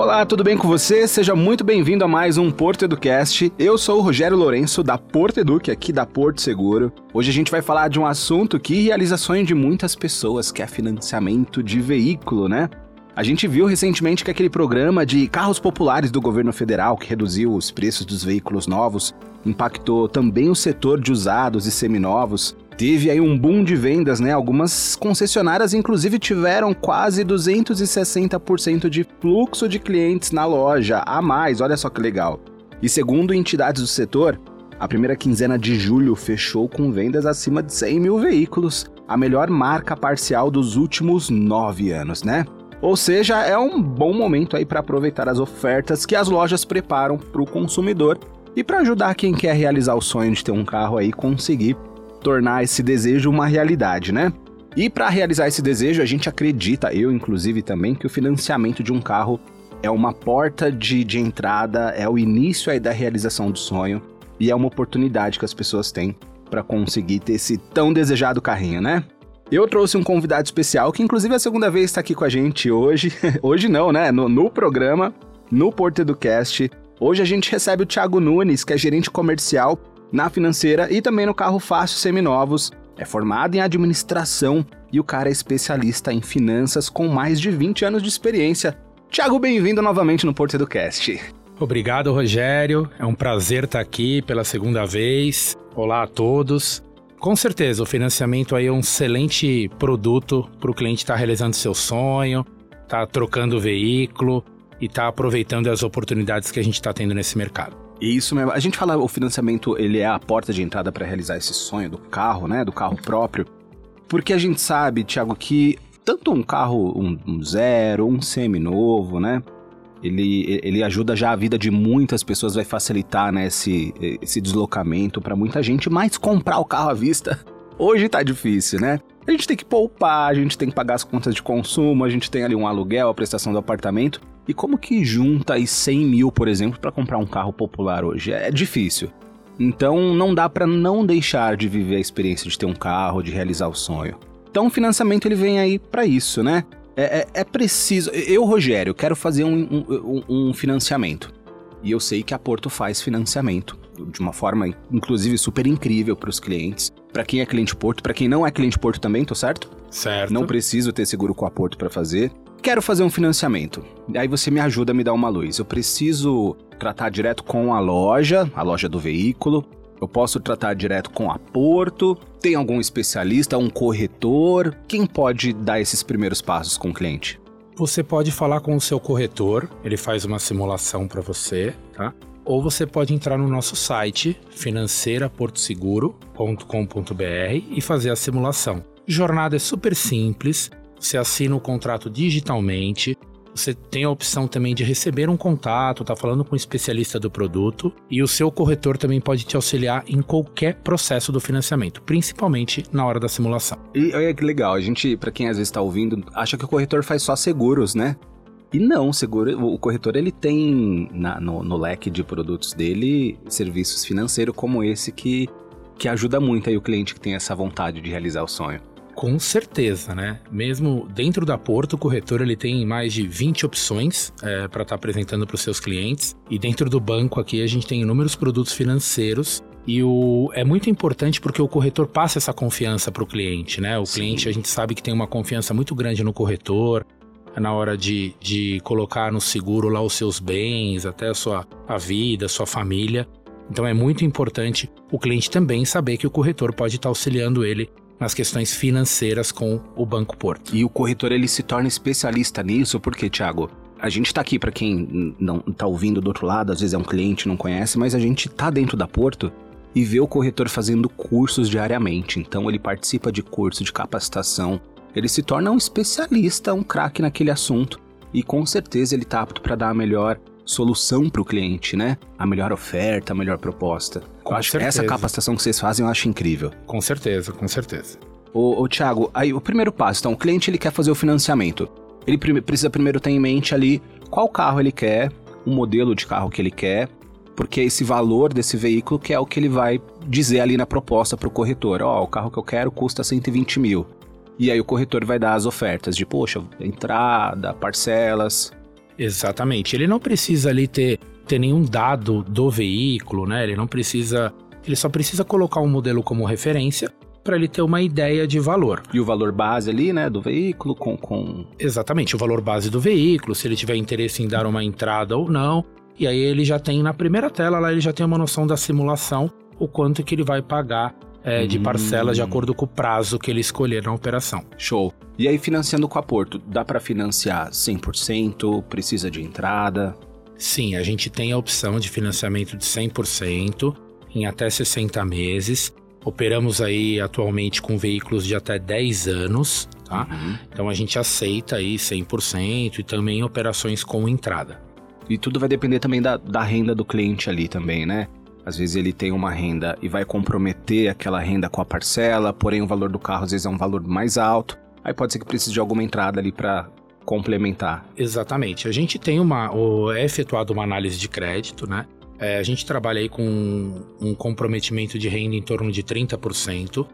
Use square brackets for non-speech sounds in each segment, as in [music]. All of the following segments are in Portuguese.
Olá, tudo bem com você? Seja muito bem-vindo a mais um Porto Educast. Eu sou o Rogério Lourenço, da Porto Educ, aqui da Porto Seguro. Hoje a gente vai falar de um assunto que realiza sonho de muitas pessoas, que é financiamento de veículo, né? A gente viu recentemente que aquele programa de carros populares do governo federal, que reduziu os preços dos veículos novos, impactou também o setor de usados e seminovos. Teve aí um boom de vendas, né? Algumas concessionárias, inclusive, tiveram quase 260% de fluxo de clientes na loja a mais. Olha só que legal. E segundo entidades do setor, a primeira quinzena de julho fechou com vendas acima de 100 mil veículos, a melhor marca parcial dos últimos nove anos, né? Ou seja, é um bom momento aí para aproveitar as ofertas que as lojas preparam para o consumidor e para ajudar quem quer realizar o sonho de ter um carro aí conseguir tornar esse desejo uma realidade, né? E para realizar esse desejo, a gente acredita, eu inclusive também, que o financiamento de um carro é uma porta de, de entrada, é o início aí da realização do sonho e é uma oportunidade que as pessoas têm para conseguir ter esse tão desejado carrinho, né? Eu trouxe um convidado especial que, inclusive, é a segunda vez está aqui com a gente hoje. [laughs] hoje não, né? No, no programa, no Porto Educast. Hoje a gente recebe o Thiago Nunes, que é gerente comercial na financeira e também no Carro Fácil Seminovos. É formado em administração e o cara é especialista em finanças com mais de 20 anos de experiência. Thiago, bem-vindo novamente no Porto Educast. Obrigado, Rogério. É um prazer estar aqui pela segunda vez. Olá a todos. Com certeza, o financiamento aí é um excelente produto para o cliente estar tá realizando seu sonho, tá trocando o veículo e tá aproveitando as oportunidades que a gente está tendo nesse mercado. Isso mesmo. A gente fala o financiamento, ele é a porta de entrada para realizar esse sonho do carro, né, do carro próprio. Porque a gente sabe, Thiago, que tanto um carro um, um zero, um semi novo, né, ele, ele ajuda já a vida de muitas pessoas, vai facilitar né, esse, esse deslocamento para muita gente, mas comprar o carro à vista hoje tá difícil, né? A gente tem que poupar, a gente tem que pagar as contas de consumo, a gente tem ali um aluguel, a prestação do apartamento. E como que junta aí 100 mil, por exemplo, para comprar um carro popular hoje? É difícil. Então não dá para não deixar de viver a experiência de ter um carro, de realizar o sonho. Então o financiamento ele vem aí para isso, né? É, é, é, preciso. Eu, Rogério, quero fazer um, um, um, financiamento. E eu sei que a Porto faz financiamento de uma forma, inclusive, super incrível para os clientes. Para quem é cliente Porto, para quem não é cliente Porto também, tô certo? Certo. Não preciso ter seguro com a Porto para fazer. Quero fazer um financiamento. Aí você me ajuda a me dar uma luz. Eu preciso tratar direto com a loja, a loja do veículo. Eu posso tratar direto com a Porto? Tem algum especialista, um corretor? Quem pode dar esses primeiros passos com o cliente? Você pode falar com o seu corretor, ele faz uma simulação para você, tá? Ou você pode entrar no nosso site financeiraportoseguro.com.br e fazer a simulação. Jornada é super simples, você assina o contrato digitalmente, você tem a opção também de receber um contato, tá falando com um especialista do produto e o seu corretor também pode te auxiliar em qualquer processo do financiamento, principalmente na hora da simulação. E olha que legal, a gente, para quem às vezes está ouvindo, acha que o corretor faz só seguros, né? E não, seguro, o corretor ele tem na, no, no, leque de produtos dele serviços financeiros como esse que, que ajuda muito aí o cliente que tem essa vontade de realizar o sonho. Com certeza, né? Mesmo dentro da Porto, o corretor ele tem mais de 20 opções é, para estar tá apresentando para os seus clientes. E dentro do banco aqui a gente tem inúmeros produtos financeiros e o, é muito importante porque o corretor passa essa confiança para o cliente, né? O Sim. cliente a gente sabe que tem uma confiança muito grande no corretor, na hora de, de colocar no seguro lá os seus bens, até a sua a vida, a sua família. Então é muito importante o cliente também saber que o corretor pode estar tá auxiliando ele nas questões financeiras com o Banco Porto. E o corretor ele se torna especialista nisso, porque, Thiago, a gente está aqui para quem não está ouvindo do outro lado, às vezes é um cliente, não conhece, mas a gente está dentro da Porto e vê o corretor fazendo cursos diariamente. Então ele participa de curso de capacitação, ele se torna um especialista, um craque naquele assunto e com certeza ele está apto para dar a melhor solução para o cliente, né? A melhor oferta, a melhor proposta. Com eu acho certeza. essa capacitação que vocês fazem eu acho incrível. Com certeza, com certeza. Ô, ô Thiago, aí o primeiro passo, então, o cliente ele quer fazer o financiamento. Ele precisa primeiro ter em mente ali qual carro ele quer, o modelo de carro que ele quer, porque esse valor desse veículo que é o que ele vai dizer ali na proposta para o corretor. Ó, oh, o carro que eu quero custa 120 mil. E aí o corretor vai dar as ofertas de, poxa, entrada, parcelas, Exatamente. Ele não precisa ali ter, ter nenhum dado do veículo, né? Ele não precisa. Ele só precisa colocar um modelo como referência para ele ter uma ideia de valor. E o valor base ali, né, do veículo com, com... Exatamente, o valor base do veículo, se ele tiver interesse em dar uma entrada ou não. E aí ele já tem na primeira tela lá ele já tem uma noção da simulação, o quanto que ele vai pagar é, de parcelas de hum. acordo com o prazo que ele escolher na operação. Show. E aí, financiando com a Porto, dá para financiar 100%? Precisa de entrada? Sim, a gente tem a opção de financiamento de 100% em até 60 meses. Operamos aí atualmente com veículos de até 10 anos, tá? Uhum. Então a gente aceita aí 100% e também operações com entrada. E tudo vai depender também da, da renda do cliente ali também, né? Às vezes ele tem uma renda e vai comprometer aquela renda com a parcela, porém o valor do carro às vezes é um valor mais alto. Aí pode ser que precise de alguma entrada ali para complementar. Exatamente. A gente tem uma. é efetuado uma análise de crédito, né? É, a gente trabalha aí com um comprometimento de renda em torno de 30%.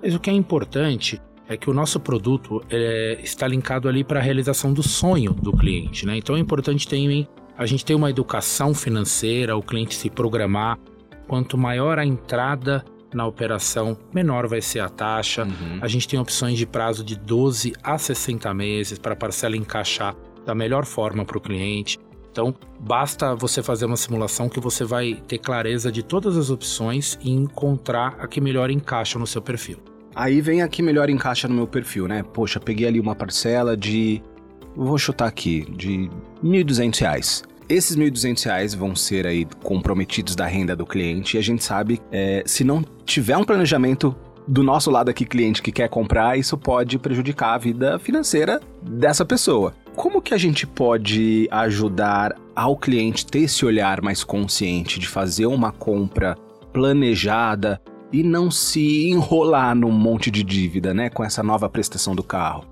Mas o que é importante é que o nosso produto é, está linkado ali para a realização do sonho do cliente, né? Então é importante ter a gente ter uma educação financeira, o cliente se programar. Quanto maior a entrada na operação, menor vai ser a taxa. Uhum. A gente tem opções de prazo de 12 a 60 meses para a parcela encaixar da melhor forma para o cliente. Então, basta você fazer uma simulação que você vai ter clareza de todas as opções e encontrar a que melhor encaixa no seu perfil. Aí vem a que melhor encaixa no meu perfil, né? Poxa, peguei ali uma parcela de. Vou chutar aqui, de R$ 1.200. Esses R$ 1.200 vão ser aí comprometidos da renda do cliente e a gente sabe, é, se não tiver um planejamento do nosso lado aqui, cliente que quer comprar, isso pode prejudicar a vida financeira dessa pessoa. Como que a gente pode ajudar ao cliente ter esse olhar mais consciente de fazer uma compra planejada e não se enrolar num monte de dívida, né, com essa nova prestação do carro?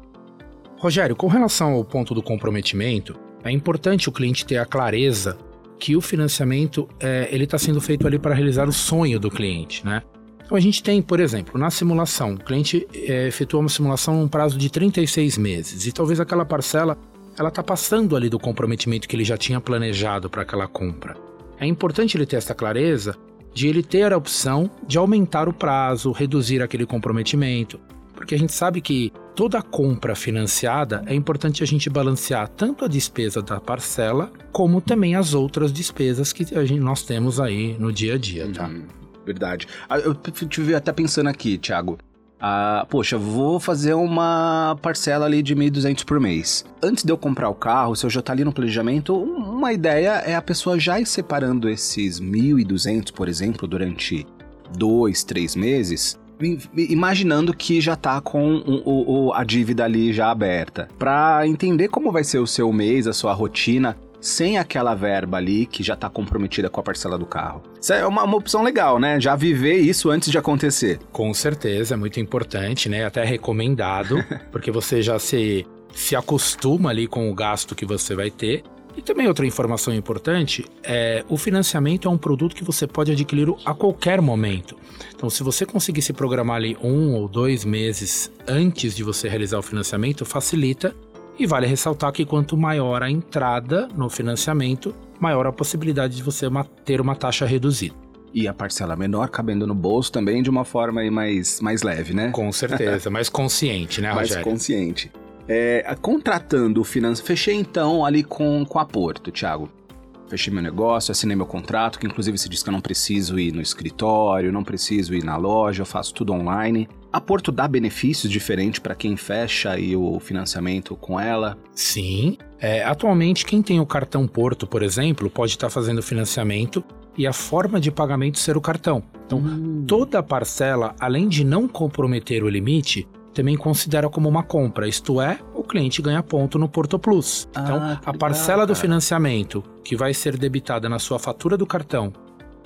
Rogério, com relação ao ponto do comprometimento, é importante o cliente ter a clareza que o financiamento é, ele está sendo feito ali para realizar o sonho do cliente, né? Então a gente tem, por exemplo, na simulação, o cliente é, efetua uma simulação num prazo de 36 meses e talvez aquela parcela ela está passando ali do comprometimento que ele já tinha planejado para aquela compra. É importante ele ter essa clareza de ele ter a opção de aumentar o prazo, reduzir aquele comprometimento, porque a gente sabe que toda compra financiada é importante a gente balancear tanto a despesa da parcela, como também as outras despesas que a gente, nós temos aí no dia a dia, tá? Uhum, verdade. Ah, eu tive até pensando aqui, Thiago. Ah, poxa, vou fazer uma parcela ali de 1.200 por mês. Antes de eu comprar o carro, se eu já tá ali no planejamento, uma ideia é a pessoa já ir separando esses 1.200, por exemplo, durante dois, três meses imaginando que já tá com o, o, a dívida ali já aberta. Para entender como vai ser o seu mês, a sua rotina, sem aquela verba ali que já está comprometida com a parcela do carro. Isso é uma, uma, opção legal, né? Já viver isso antes de acontecer. Com certeza, é muito importante, né? Até recomendado, [laughs] porque você já se, se acostuma ali com o gasto que você vai ter e também outra informação importante é o financiamento é um produto que você pode adquirir a qualquer momento. Então, se você conseguir se programar ali um ou dois meses antes de você realizar o financiamento, facilita. E vale ressaltar que quanto maior a entrada no financiamento, maior a possibilidade de você ter uma taxa reduzida. E a parcela menor cabendo no bolso também de uma forma mais, mais leve, né? Com certeza, [laughs] mais consciente, né, Rogério? Mais consciente. É, contratando o financeiro. Fechei então ali com, com a Porto, Thiago. Fechei meu negócio, assinei meu contrato, que inclusive se diz que eu não preciso ir no escritório, não preciso ir na loja, eu faço tudo online. A Porto dá benefícios diferentes para quem fecha aí o financiamento com ela? Sim. É, atualmente, quem tem o cartão Porto, por exemplo, pode estar tá fazendo financiamento e a forma de pagamento ser o cartão. Então, hum. toda parcela, além de não comprometer o limite, também considera como uma compra, isto é, o cliente ganha ponto no Porto Plus. Ah, então, a parcela do financiamento que vai ser debitada na sua fatura do cartão,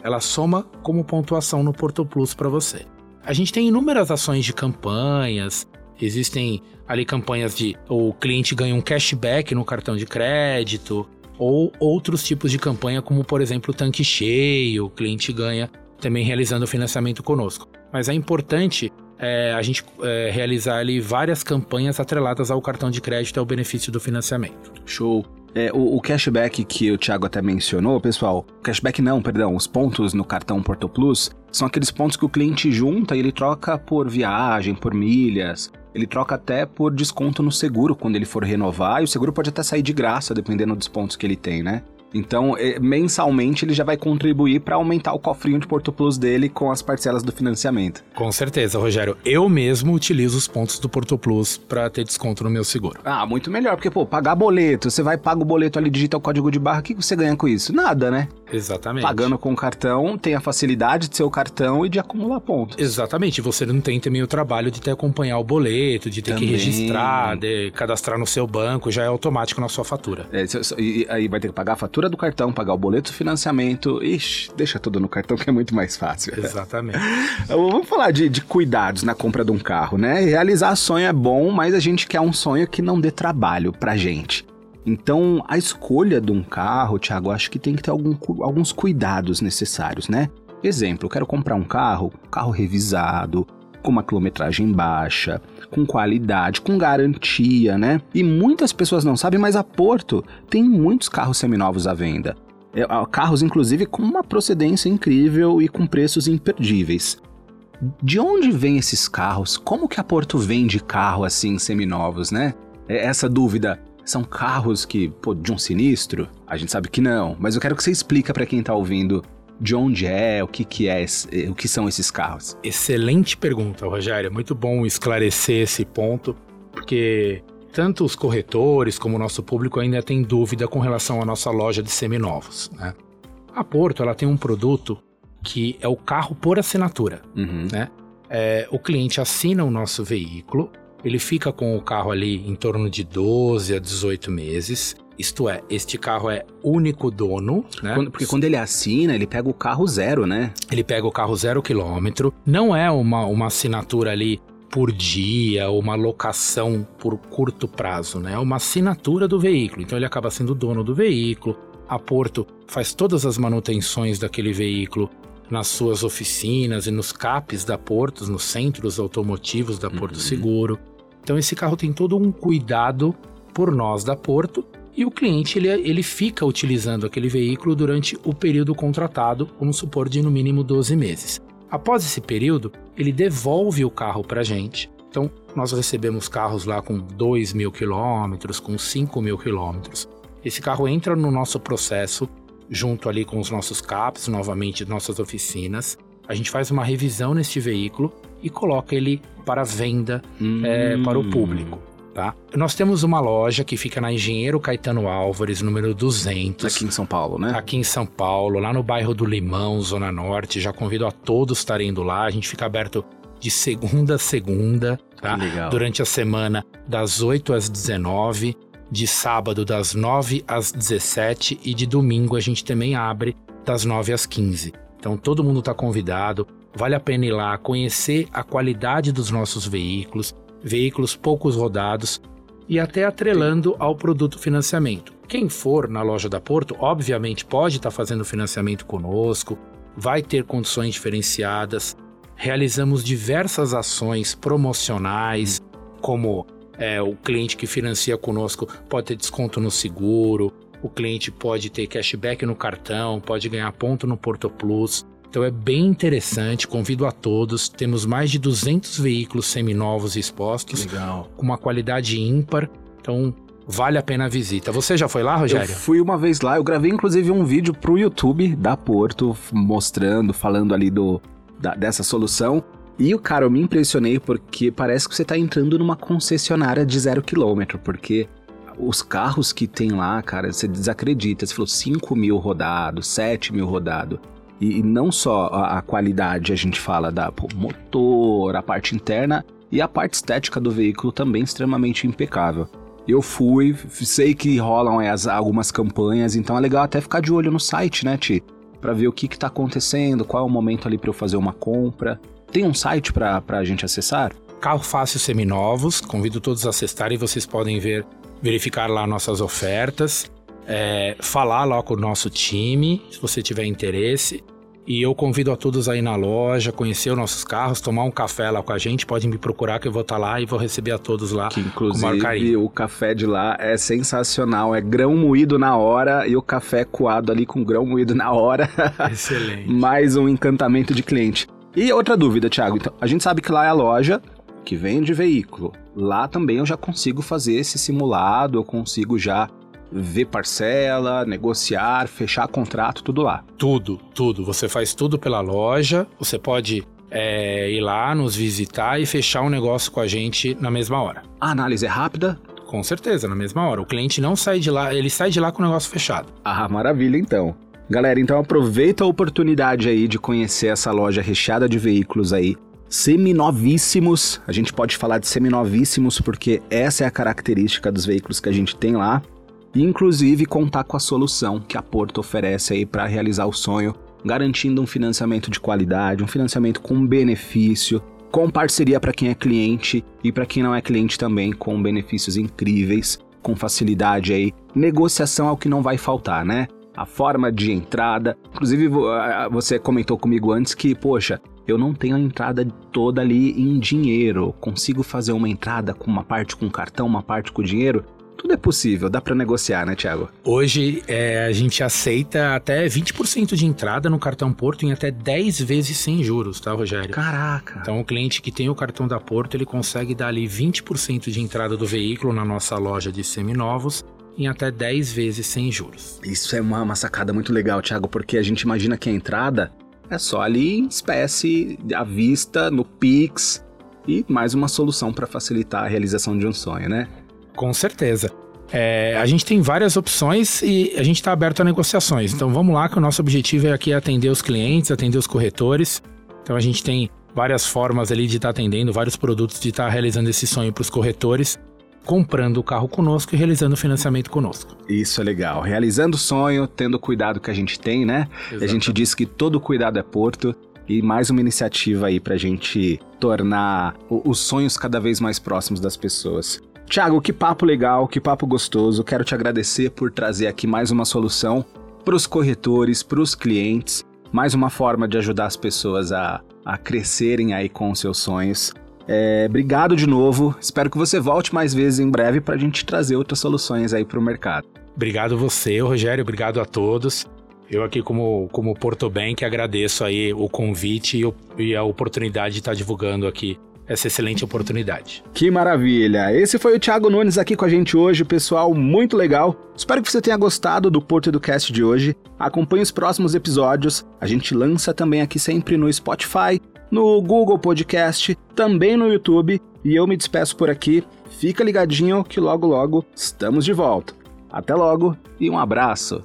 ela soma como pontuação no Porto Plus para você. A gente tem inúmeras ações de campanhas, existem ali campanhas de o cliente ganha um cashback no cartão de crédito, ou outros tipos de campanha, como por exemplo o tanque cheio, o cliente ganha também realizando o financiamento conosco. Mas é importante é, a gente é, realizar ali várias campanhas atreladas ao cartão de crédito e ao benefício do financiamento. Show. É, o, o, cashback que o Thiago até mencionou, pessoal, cashback não, perdão, os pontos no cartão Porto Plus são aqueles pontos que o cliente junta e ele troca por viagem, por milhas, ele troca até por desconto no seguro quando ele for renovar, e o seguro pode até sair de graça, dependendo dos pontos que ele tem, né? Então, é, mensalmente, ele já vai contribuir para aumentar o cofrinho de Porto Plus dele com as parcelas do financiamento. Com certeza, Rogério. Eu mesmo utilizo os pontos do Porto Plus para ter desconto no meu seguro. Ah, muito melhor, porque, pô, pagar boleto, você vai paga o boleto ali, digita o código de barra, o que você ganha com isso? Nada, né? Exatamente. Pagando com cartão, tem a facilidade de ser o cartão e de acumular pontos. Exatamente. Você não tem também o trabalho de ter que acompanhar o boleto, de ter também. que registrar, de cadastrar no seu banco, já é automático na sua fatura. É, e aí vai ter que pagar a fatura do cartão, pagar o boleto do financiamento. Ixi, deixa tudo no cartão que é muito mais fácil. Exatamente. [laughs] Vamos falar de, de cuidados na compra de um carro, né? Realizar sonho é bom, mas a gente quer um sonho que não dê trabalho pra gente. Então, a escolha de um carro, Thiago, acho que tem que ter algum, alguns cuidados necessários, né? Exemplo, eu quero comprar um carro, carro revisado, com uma quilometragem baixa, com qualidade, com garantia, né? E muitas pessoas não sabem, mas a Porto tem muitos carros seminovos à venda. É, carros, inclusive, com uma procedência incrível e com preços imperdíveis. De onde vêm esses carros? Como que a Porto vende carro assim, seminovos, né? É essa dúvida são carros que, pô, de um sinistro? A gente sabe que não, mas eu quero que você explique para quem tá ouvindo de onde é, o que, que é, o que são esses carros. Excelente pergunta, Rogério. É muito bom esclarecer esse ponto, porque tanto os corretores como o nosso público ainda tem dúvida com relação à nossa loja de seminovos. Né? A Porto ela tem um produto que é o carro por assinatura. Uhum. Né? É, o cliente assina o nosso veículo ele fica com o carro ali em torno de 12 a 18 meses. Isto é, este carro é único dono, né? Quando, porque quando ele assina, ele pega o carro zero, né? Ele pega o carro zero quilômetro. Não é uma, uma assinatura ali por dia, uma locação por curto prazo, né? É uma assinatura do veículo. Então ele acaba sendo dono do veículo. A Porto faz todas as manutenções daquele veículo nas suas oficinas e nos CAPs da Porto, nos centros automotivos da Porto uhum. Seguro. Então esse carro tem todo um cuidado por nós da Porto e o cliente ele, ele fica utilizando aquele veículo durante o período contratado, vamos supor de no mínimo 12 meses. Após esse período, ele devolve o carro para a gente. Então, nós recebemos carros lá com 2 mil quilômetros, com 5 mil quilômetros. Esse carro entra no nosso processo, junto ali com os nossos CAPs, novamente nossas oficinas. A gente faz uma revisão neste veículo e coloca ele para venda hum. é, para o público. Tá? Nós temos uma loja que fica na Engenheiro Caetano Álvares, número 200. Aqui em São Paulo, né? Aqui em São Paulo, lá no bairro do Limão, Zona Norte. Já convido a todos estarem indo lá. A gente fica aberto de segunda a segunda, tá? Legal. Durante a semana, das 8 às 19, de sábado, das 9 às 17 e de domingo a gente também abre das 9 às 15. Então todo mundo está convidado. Vale a pena ir lá conhecer a qualidade dos nossos veículos, veículos poucos rodados e até atrelando ao produto financiamento. Quem for na loja da Porto, obviamente pode estar fazendo financiamento conosco, vai ter condições diferenciadas. Realizamos diversas ações promocionais, como é, o cliente que financia conosco pode ter desconto no seguro, o cliente pode ter cashback no cartão, pode ganhar ponto no Porto Plus. Então é bem interessante, convido a todos. Temos mais de 200 veículos seminovos expostos, Legal. com uma qualidade ímpar. Então vale a pena a visita. Você já foi lá, Rogério? Eu fui uma vez lá, eu gravei inclusive um vídeo pro YouTube da Porto, mostrando, falando ali do, da, dessa solução. E o cara, eu me impressionei porque parece que você tá entrando numa concessionária de zero quilômetro, porque os carros que tem lá, cara, você desacredita. Você falou 5 mil rodado, 7 mil rodado. E, e não só a, a, qualidade, a gente fala da pô, motor, a parte interna e a parte estética do veículo também extremamente impecável. Eu fui, sei que rolam as, algumas campanhas, então é legal até ficar de olho no site, né, Ti? Pra ver o que, que tá acontecendo, qual é o momento ali para eu fazer uma compra. Tem um site para a gente acessar? Carro Fácil Seminovos, convido todos a acessarem, vocês podem ver, verificar lá nossas ofertas, é, falar lá com o nosso time, se você tiver interesse. E eu convido a todos aí na loja, conhecer os nossos carros, tomar um café lá com a gente. Pode me procurar que eu vou estar lá e vou receber a todos lá. Que inclusive o café de lá é sensacional. É grão moído na hora e o café coado ali com grão moído na hora. [laughs] Excelente. Mais um encantamento de cliente. E outra dúvida, Thiago. Então, a gente sabe que lá é a loja que vende veículo. Lá também eu já consigo fazer esse simulado, eu consigo já ver parcela, negociar, fechar contrato, tudo lá. Tudo, tudo. Você faz tudo pela loja, você pode é, ir lá, nos visitar e fechar um negócio com a gente na mesma hora. A análise é rápida? Com certeza, na mesma hora. O cliente não sai de lá, ele sai de lá com o negócio fechado. Ah, maravilha então. Galera, então aproveita a oportunidade aí de conhecer essa loja recheada de veículos aí, seminovíssimos. A gente pode falar de seminovíssimos porque essa é a característica dos veículos que a gente tem lá e inclusive contar com a solução que a Porto oferece aí para realizar o sonho, garantindo um financiamento de qualidade, um financiamento com benefício, com parceria para quem é cliente e para quem não é cliente também, com benefícios incríveis, com facilidade aí. Negociação é o que não vai faltar, né? A forma de entrada. Inclusive, você comentou comigo antes que, poxa, eu não tenho a entrada toda ali em dinheiro. Consigo fazer uma entrada com uma parte com cartão, uma parte com dinheiro? Tudo é possível, dá para negociar, né, Thiago? Hoje é, a gente aceita até 20% de entrada no cartão Porto em até 10 vezes sem juros, tá, Rogério? Caraca! Então o cliente que tem o cartão da Porto, ele consegue dar ali 20% de entrada do veículo na nossa loja de seminovos em até 10 vezes sem juros. Isso é uma, uma sacada muito legal, Thiago, porque a gente imagina que a entrada é só ali em espécie, à vista, no Pix, e mais uma solução para facilitar a realização de um sonho, né? Com certeza. É, a gente tem várias opções e a gente está aberto a negociações. Então vamos lá, que o nosso objetivo é aqui atender os clientes, atender os corretores. Então a gente tem várias formas ali de estar tá atendendo, vários produtos de estar tá realizando esse sonho para os corretores, comprando o carro conosco e realizando o financiamento conosco. Isso é legal. Realizando o sonho, tendo o cuidado que a gente tem, né? Exatamente. A gente diz que todo cuidado é porto. E mais uma iniciativa aí para a gente tornar os sonhos cada vez mais próximos das pessoas. Tiago, que papo legal, que papo gostoso. Quero te agradecer por trazer aqui mais uma solução para os corretores, para os clientes, mais uma forma de ajudar as pessoas a, a crescerem aí com os seus sonhos. É, obrigado de novo. Espero que você volte mais vezes em breve para a gente trazer outras soluções aí para o mercado. Obrigado você, Rogério. Obrigado a todos. Eu aqui como, como Porto Bank agradeço aí o convite e, e a oportunidade de estar divulgando aqui essa excelente oportunidade. Que maravilha! Esse foi o Thiago Nunes aqui com a gente hoje, pessoal, muito legal. Espero que você tenha gostado do Porto Educast de hoje. Acompanhe os próximos episódios. A gente lança também aqui sempre no Spotify, no Google Podcast, também no YouTube. E eu me despeço por aqui. Fica ligadinho que logo logo estamos de volta. Até logo e um abraço.